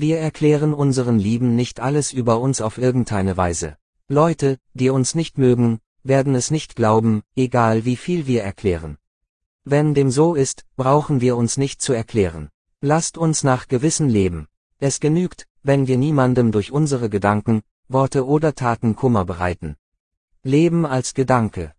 Wir erklären unseren Lieben nicht alles über uns auf irgendeine Weise. Leute, die uns nicht mögen, werden es nicht glauben, egal wie viel wir erklären. Wenn dem so ist, brauchen wir uns nicht zu erklären. Lasst uns nach Gewissen leben. Es genügt, wenn wir niemandem durch unsere Gedanken, Worte oder Taten Kummer bereiten. Leben als Gedanke.